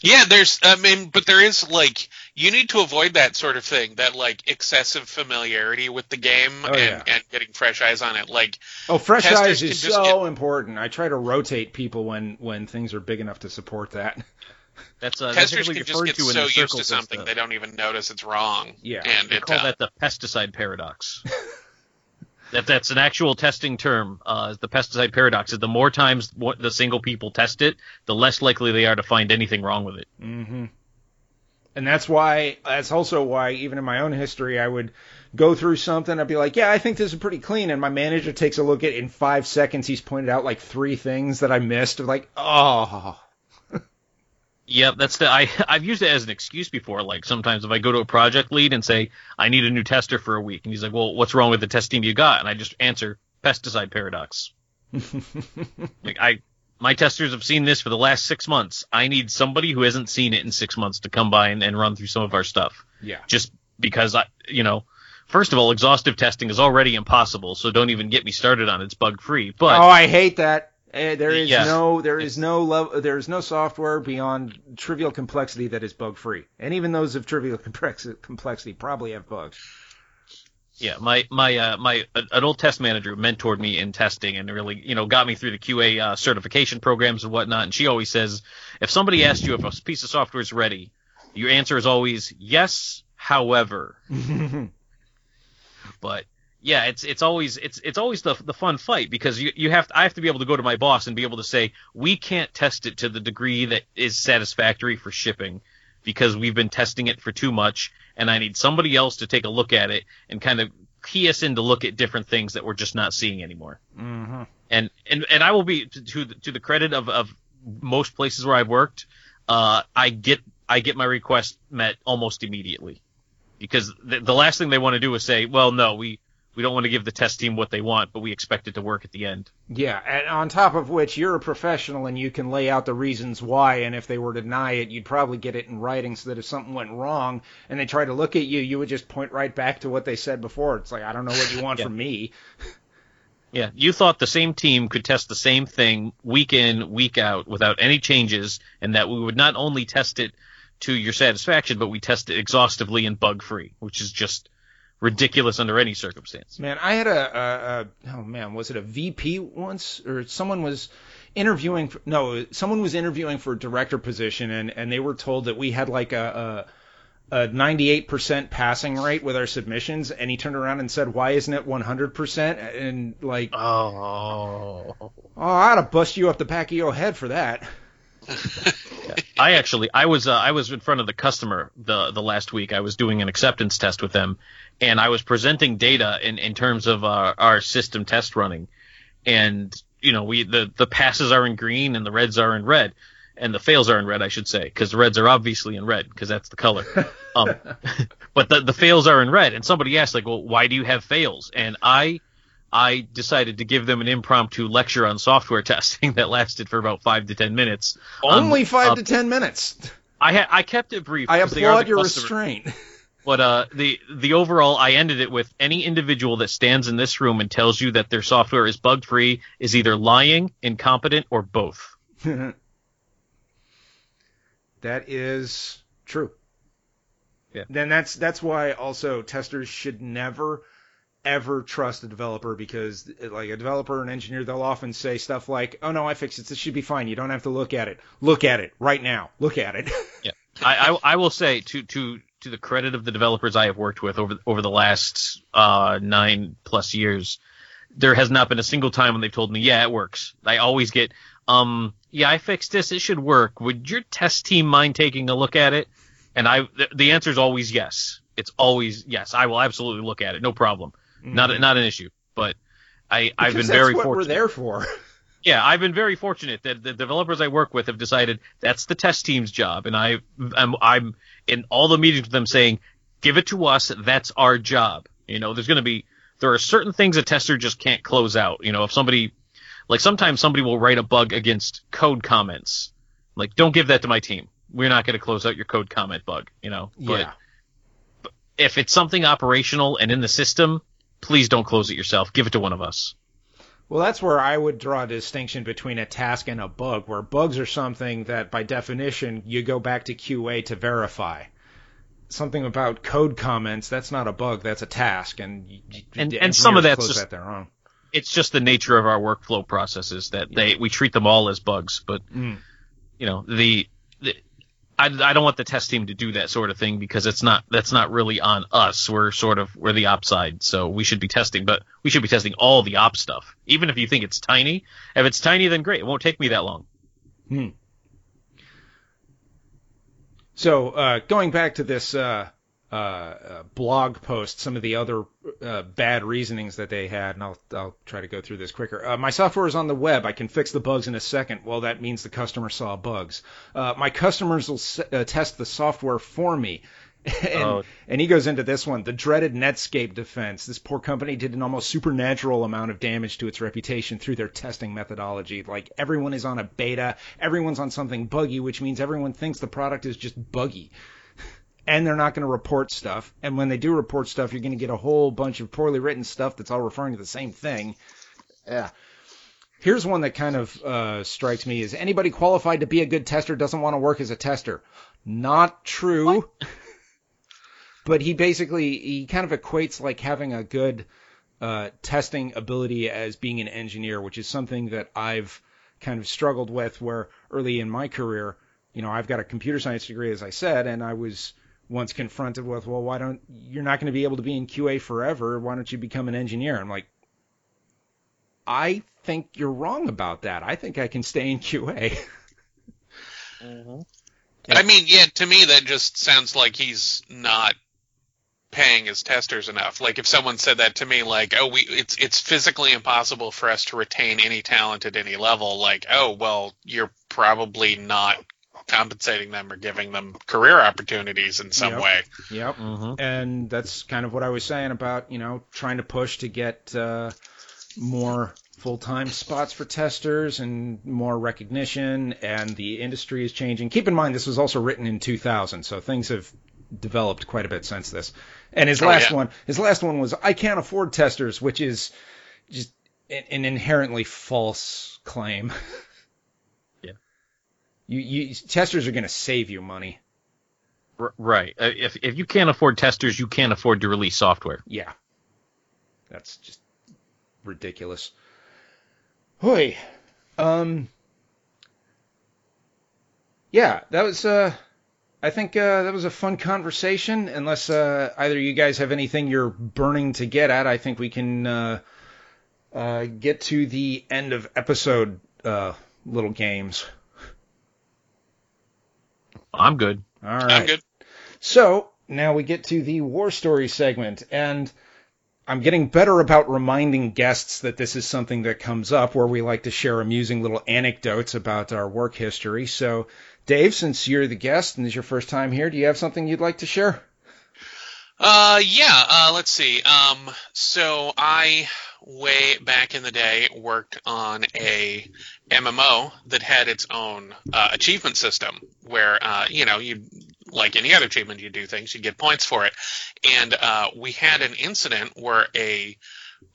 yeah there's i mean but there is like you need to avoid that sort of thing that like excessive familiarity with the game Oh, and, yeah. and getting fresh eyes on it like Oh, fresh eyes is just so important. I try to rotate people when when things are big enough to support that. That's uh, testers typically can just get so used to something the- they don't even notice it's wrong Yeah. and They it call uh, that the pesticide paradox. that that's an actual testing term. Uh, the pesticide paradox is the more times what the single people test it, the less likely they are to find anything wrong with it. hmm And that's why. That's also why, even in my own history, I would go through something. I'd be like, "Yeah, I think this is pretty clean," and my manager takes a look at it in five seconds. He's pointed out like three things that I missed. Like, oh, Yep, that's the I I've used it as an excuse before. Like sometimes if I go to a project lead and say I need a new tester for a week, and he's like, "Well, what's wrong with the test team you got?" and I just answer pesticide paradox. Like I, my testers have seen this for the last six months. I need somebody who hasn't seen it in six months to come by and, and run through some of our stuff. yeah, Just because I, you know, first of all, exhaustive testing is already impossible, so don't even get me started on it's bug free. But oh, I hate that. Eh, there is Yeah. no, there is no level, there is no software beyond trivial complexity that is bug free, and even those of trivial complexity probably have bugs. yeah, my my uh, my an old test manager mentored me in testing and really you know got me through the QA uh, certification programs and whatnot. And she always says, if somebody asks you if a piece of software is ready, your answer is always yes. However, but yeah, it's it's always it's it's always the the fun fight because you you have to, I have to be able to go to my boss and be able to say we can't test it to the degree that is satisfactory for shipping because we've been testing it for too much and I need somebody else to take a look at it and kind of key us in to look at different things that we're just not seeing anymore. hmm And and and I will be to to the, to the credit of of most places where I've worked, uh, I get I get my request met almost immediately because the, the last thing they want to do is say, well, no, we we don't want to give the test team what they want, but we expect it to work at the end. Yeah, and on top of which, you're a professional and you can lay out the reasons why. And if they were to deny it, you'd probably get it in writing so that if something went wrong and they tried to look at you, you would just point right back to what they said before. It's like, I don't know what you want Yeah. from me. Yeah, you thought the same team could test the same thing week in, week out without any changes, and that we would not only test it to your satisfaction, but we test it exhaustively and bug free, which is just ridiculous under any circumstance. Man, I had a, a, a oh man, was it a VP once or someone was interviewing? For, no, someone was interviewing for a director position, and and they were told that we had like a. a a 98% passing rate with our submissions, and he turned around and said, "Why isn't it 100%?" And like, Oh. oh, I ought to bust you up the back of your head for that. I actually I was uh, I was in front of the customer the the last week. I was doing an acceptance test with them, and I was presenting data in in terms of uh, our system test running, and you know we the the passes are in green and the reds are in red, and the fails are in red I should say because the reds are obviously in red because that's the color. Um, but the the fails are in red, and somebody asked like, well, why do you have fails? And I I decided to give them an impromptu lecture on software testing that lasted for about five to ten minutes. Only Um, five uh, to ten minutes. I ha- I kept it brief. I applaud your customer. restraint. But uh, the the overall, I ended it with any individual that stands in this room and tells you that their software is bug free is either lying, incompetent, or both. that is true. Yeah. Then that's that's why also testers should never ever trust a developer because like a developer and engineer they'll often say stuff like oh no I fixed it this should be fine you don't have to look at it look at it right now look at it I, I I will say to to to the credit of the developers I have worked with over over the last uh, nine plus years, there has not been a single time when they've told me, yeah, it works. I always get, um, yeah, I fixed this. It should work. Would your test team mind taking a look at it? And I, the answer is always yes. It's always yes. I will absolutely look at it. No problem. Not mm-hmm. not an issue. But I I've been Because very that's what fortunate. we're there for Yeah, I've been very fortunate that the developers I work with have decided that's the test team's job, and I, I'm, I'm in all the meetings with them saying, "Give it to us. That's our job." You know, there's going to be there are certain things a tester just can't close out. You know, if somebody, like sometimes somebody will write a bug against code comments, like don't give that to my team. We're not going to close out your code comment bug. You know, yeah but if it's something operational and in the system, please don't close it yourself. Give it to one of us. Well, that's where I would draw a distinction between a task and a bug, where bugs are something that, by definition, you go back to QA to verify. Something about code comments, that's not a bug, that's a task, and you, And- and some of that's just- that it's just the nature of our workflow processes that they we treat them all as bugs. But Mm. you know the I, I don't want the test team to do that sort of thing because it's not that's not really on us. We're sort of we're the ops side, so we should be testing, but we should be testing all the ops stuff. Even if you think it's tiny, if it's tiny, then great. It won't take me that long. Hmm. So, uh, going back to this uh, uh, uh, blog post, some of the other uh, bad reasonings that they had, and I'll, I'll try to go through this quicker. Uh, my software is on the web. I can fix the bugs in a second. Well, that means the customer saw bugs. Uh, my customers will s- uh, test the software for me. and, Oh. and he goes into this one, the dreaded Netscape defense. This poor company did an almost supernatural amount of damage to its reputation through their testing methodology. Like everyone is on a beta, everyone's on something buggy, which means everyone thinks the product is just buggy. And they're not going to report stuff. And when they do report stuff, you're going to get a whole bunch of poorly written stuff that's all referring to the same thing. Yeah. Here's one that kind of uh, strikes me: is anybody qualified to be a good tester doesn't want to work as a tester? Not true. but he basically he kind of equates like having a good uh, testing ability as being an engineer, which is something that I've kind of struggled with. Where early in my career, you know, I've got a computer science degree, as I said, and I was once confronted with, well, why don't you're not going to be able to be in QA forever? Why don't you become an engineer? I'm like, I think you're wrong about that. I think I can stay in QA. Mm-hmm. I mean, yeah, to me that just sounds like he's not paying his testers enough. Like if someone said that to me, like, oh, we it's it's physically impossible for us to retain any talent at any level. Like, oh, well, you're probably not compensating them or giving them career opportunities in some Yep. way. Yep. Mhm. And that's kind of what I was saying about, you know, trying to push to get uh, more full time spots for testers and more recognition. And the industry is changing. Keep in mind, this was also written in 2000, so things have developed quite a bit since this. And his Oh, last yeah. one, his last one was, I can't afford testers, which is just an an inherently false claim. You, you testers are going to save you money. R- right. Uh, if if you can't afford testers, you can't afford to release software. Yeah. That's just ridiculous. Hoy. Um Yeah, that was uh I think uh that was a fun conversation. Unless uh either you guys have anything you're burning to get at, I think we can uh uh get to the end of episode uh little games. I'm good. All right. I'm good. So now we get to the war story segment, and I'm getting better about reminding guests that this is something that comes up where we like to share amusing little anecdotes about our work history. So, Dave, since you're the guest and this is your first time here, do you have something you'd like to share? Uh, yeah. Uh, let's see. Um, so I way back in the day, worked on a MMO that had its own uh, achievement system, where uh, you know you like any other achievement, you do things, you get points for it, and uh, we had an incident where a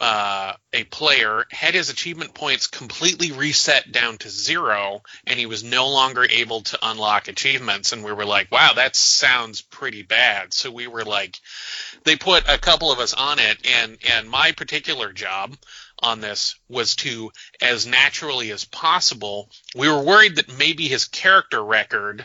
uh, a player had his achievement points completely reset down to zero, and he was no longer able to unlock achievements. And we were like, "Wow, that sounds pretty bad." So we were like, they put a couple of us on it, and and my particular job on this was to, as naturally as possible, we were worried that maybe his character record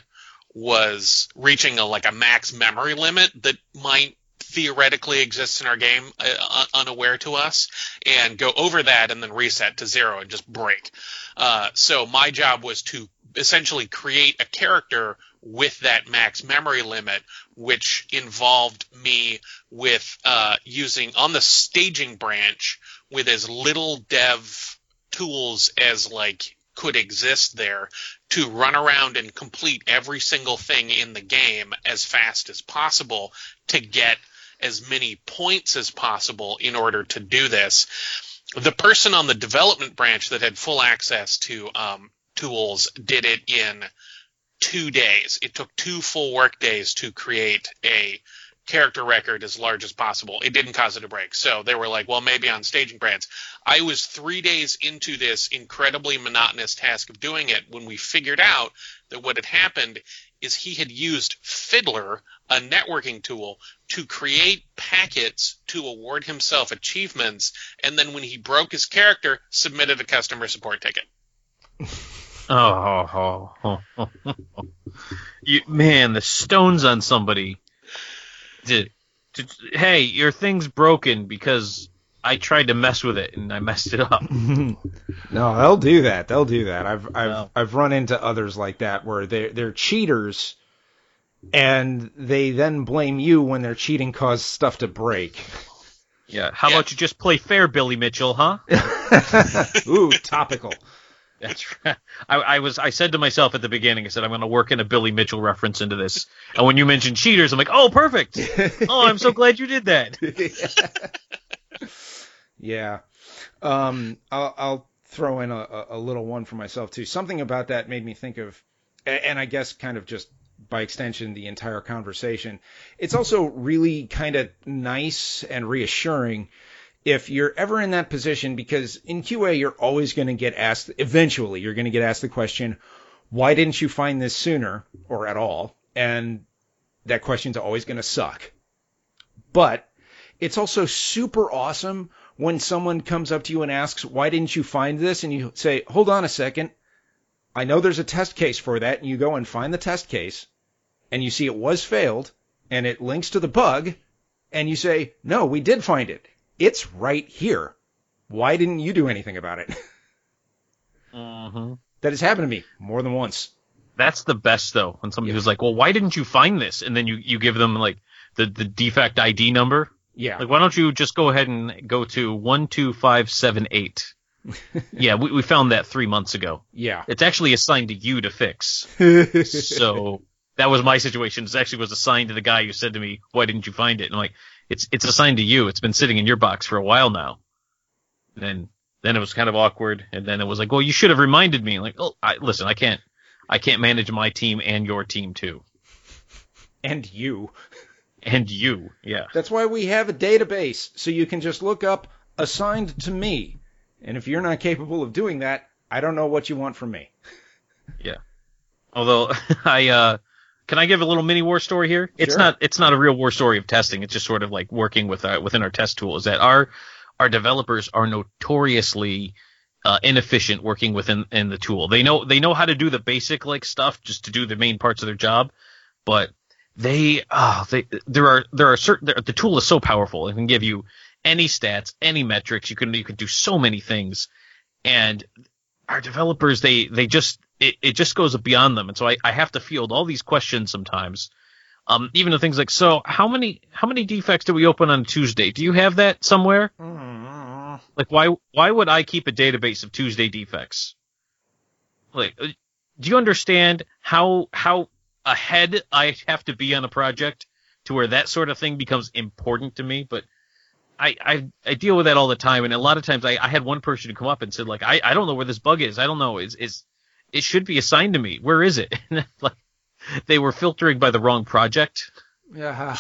was reaching a like a max memory limit that might theoretically exists in our game uh, unaware to us and go over that and then reset to zero and just break. Uh, so my job was to essentially create a character with that max memory limit, which involved me with uh, using on the staging branch with as little dev tools as like could exist there to run around and complete every single thing in the game as fast as possible to get as many points as possible in order to do this. The person on the development branch that had full access to um, tools did it in two days. It took two full work days to create a character record as large as possible. It didn't cause it to break. So they were like, well, maybe on staging branch. I was three days into this incredibly monotonous task of doing it when we figured out that what had happened is he had used Fiddler, a networking tool, to create packets to award himself achievements, and then when he broke his character, submitted a customer support ticket. oh, oh, oh, you, man, the stones on somebody hey, your thing's broken because I tried to mess with it and I messed it up. no, they'll do that. They'll do that. I've I've no. I've run into others like that where they they're cheaters and they then blame you when their cheating caused stuff to break. Yeah. How yeah. about you just play fair, Billy Mitchell, huh? Ooh, topical. That's right. I, I, was. I said to myself at the beginning. I said I'm going to work in a Billy Mitchell reference into this. And when you mentioned cheaters, I'm like, oh, perfect. oh, I'm so glad you did that. Yeah. Um, I'll, I'll throw in a, a little one for myself too. Something about that made me think of, and I guess kind of just by extension the entire conversation. It's also really kind of nice and reassuring if you're ever in that position, because in QA, you're always going to get asked, eventually, you're going to get asked the question, why didn't you find this sooner or at all? And that question's always going to suck. But it's also super awesome when someone comes up to you and asks, why didn't you find this? And you say, hold on a second. I know there's a test case for that. And you go and find the test case and you see it was failed and it links to the bug and you say, no, we did find it. It's right here. Why didn't you do anything about it? mm-hmm. That has happened to me more than once. That's the best though. When somebody yeah. who's like, "Well, why didn't you find this?" and then you you give them like the the defect ID number. Yeah. Like, why don't you just go ahead and go to one two five seven eight? yeah, we, we found that three months ago. Yeah. It's actually assigned to you to fix. so that was my situation. It actually was assigned to the guy who said to me, "Why didn't you find it?" And I'm like, it's it's assigned to you. It's been sitting in your box for a while now. And then then it was kind of awkward, and then it was like, well, you should have reminded me. Like, oh, I, listen, I can't I can't manage my team and your team too. And you. And you, yeah. That's why we have a database, so you can just look up assigned to me. And if you're not capable of doing that, I don't know what you want from me. Yeah. Although I uh can I give a little mini war story here? It's sure. not it's not a real war story of testing. It's just sort of like working with uh, within our test tool. Is that our our developers are notoriously uh, inefficient working within in the tool. They know they know how to do the basic like stuff just to do the main parts of their job, but they uh, they there are there are certain the tool is so powerful. It can give you any stats, any metrics. You can you can do so many things, and our developers they they just it, it just goes beyond them. And so I, I have to field all these questions sometimes. Um, even the things like, so how many, how many defects did we open on Tuesday? Do you have that somewhere? Mm-hmm. Like, why, why would I keep a database of Tuesday defects? Like, uh, do you understand how, how ahead I have to be on a project to where that sort of thing becomes important to me? But I, I I deal with that all the time, and a lot of times I, I had one person who come up and said like I, I don't know where this bug is. I don't know. Is is it should be assigned to me. Where is it? like they were filtering by the wrong project. Yeah.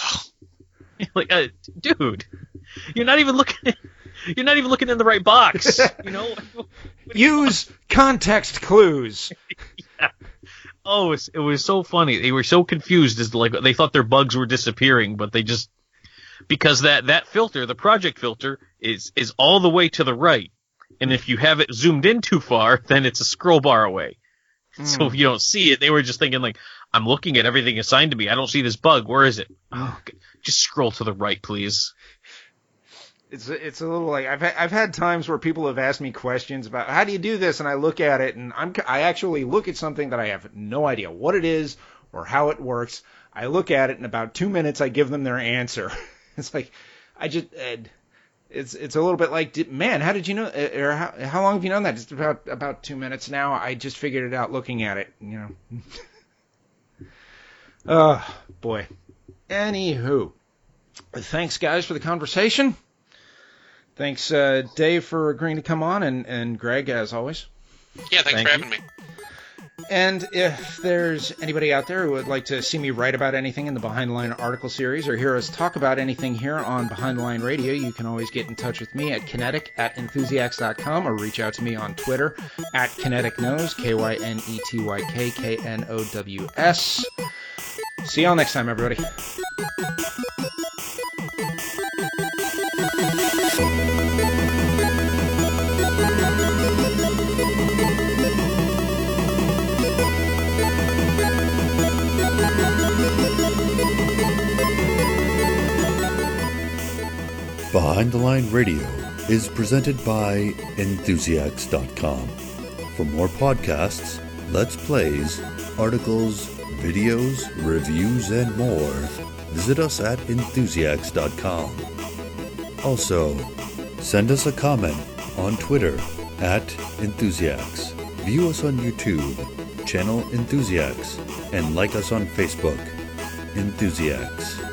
like, uh, dude, you're not even looking. You're not even looking in the right box. You know. Use context clues. yeah. Oh, it was, it was so funny. They were so confused as to, like they thought their bugs were disappearing, but they just because that that filter, the project filter, is is all the way to the right, and if you have it zoomed in too far, then it's a scroll bar away. Mm. So if you don't see it, they were just thinking like, I'm looking at everything assigned to me. I don't see this bug. Where is it? Oh, just scroll to the right, please. It's it's a little like I've ha- I've had times where people have asked me questions about how do you do this, and I look at it and I'm I actually look at something that I have no idea what it is or how it works. I look at it in about two minutes. I give them their answer. it's like I just it's it's a little bit like man, how did you know? Uh, or how how long have you known that? Just about about two minutes now. I just figured it out looking at it. You know. oh boy. Anywho, thanks guys for the conversation. Thanks, uh, Dave, for agreeing to come on, and, and Greg, as always. Yeah, thanks Thank for having me. And if there's anybody out there who would like to see me write about anything in the Behind the Line article series or hear us talk about anything here on Behind the Line Radio, you can always get in touch with me at Kynetyk at enthusiacs.com or reach out to me on Twitter at Kynetyk knows, K Y N E T Y K K N O W S. See y'all next time, everybody. Behind the Line Radio is presented by Enthusiasts.com. For more podcasts, Let's Plays, articles, videos, reviews, and more, visit us at Enthusiasts.com. Also, send us a comment on Twitter at Enthusiasts. View us on YouTube, channel Enthusiasts, and like us on Facebook, Enthusiasts.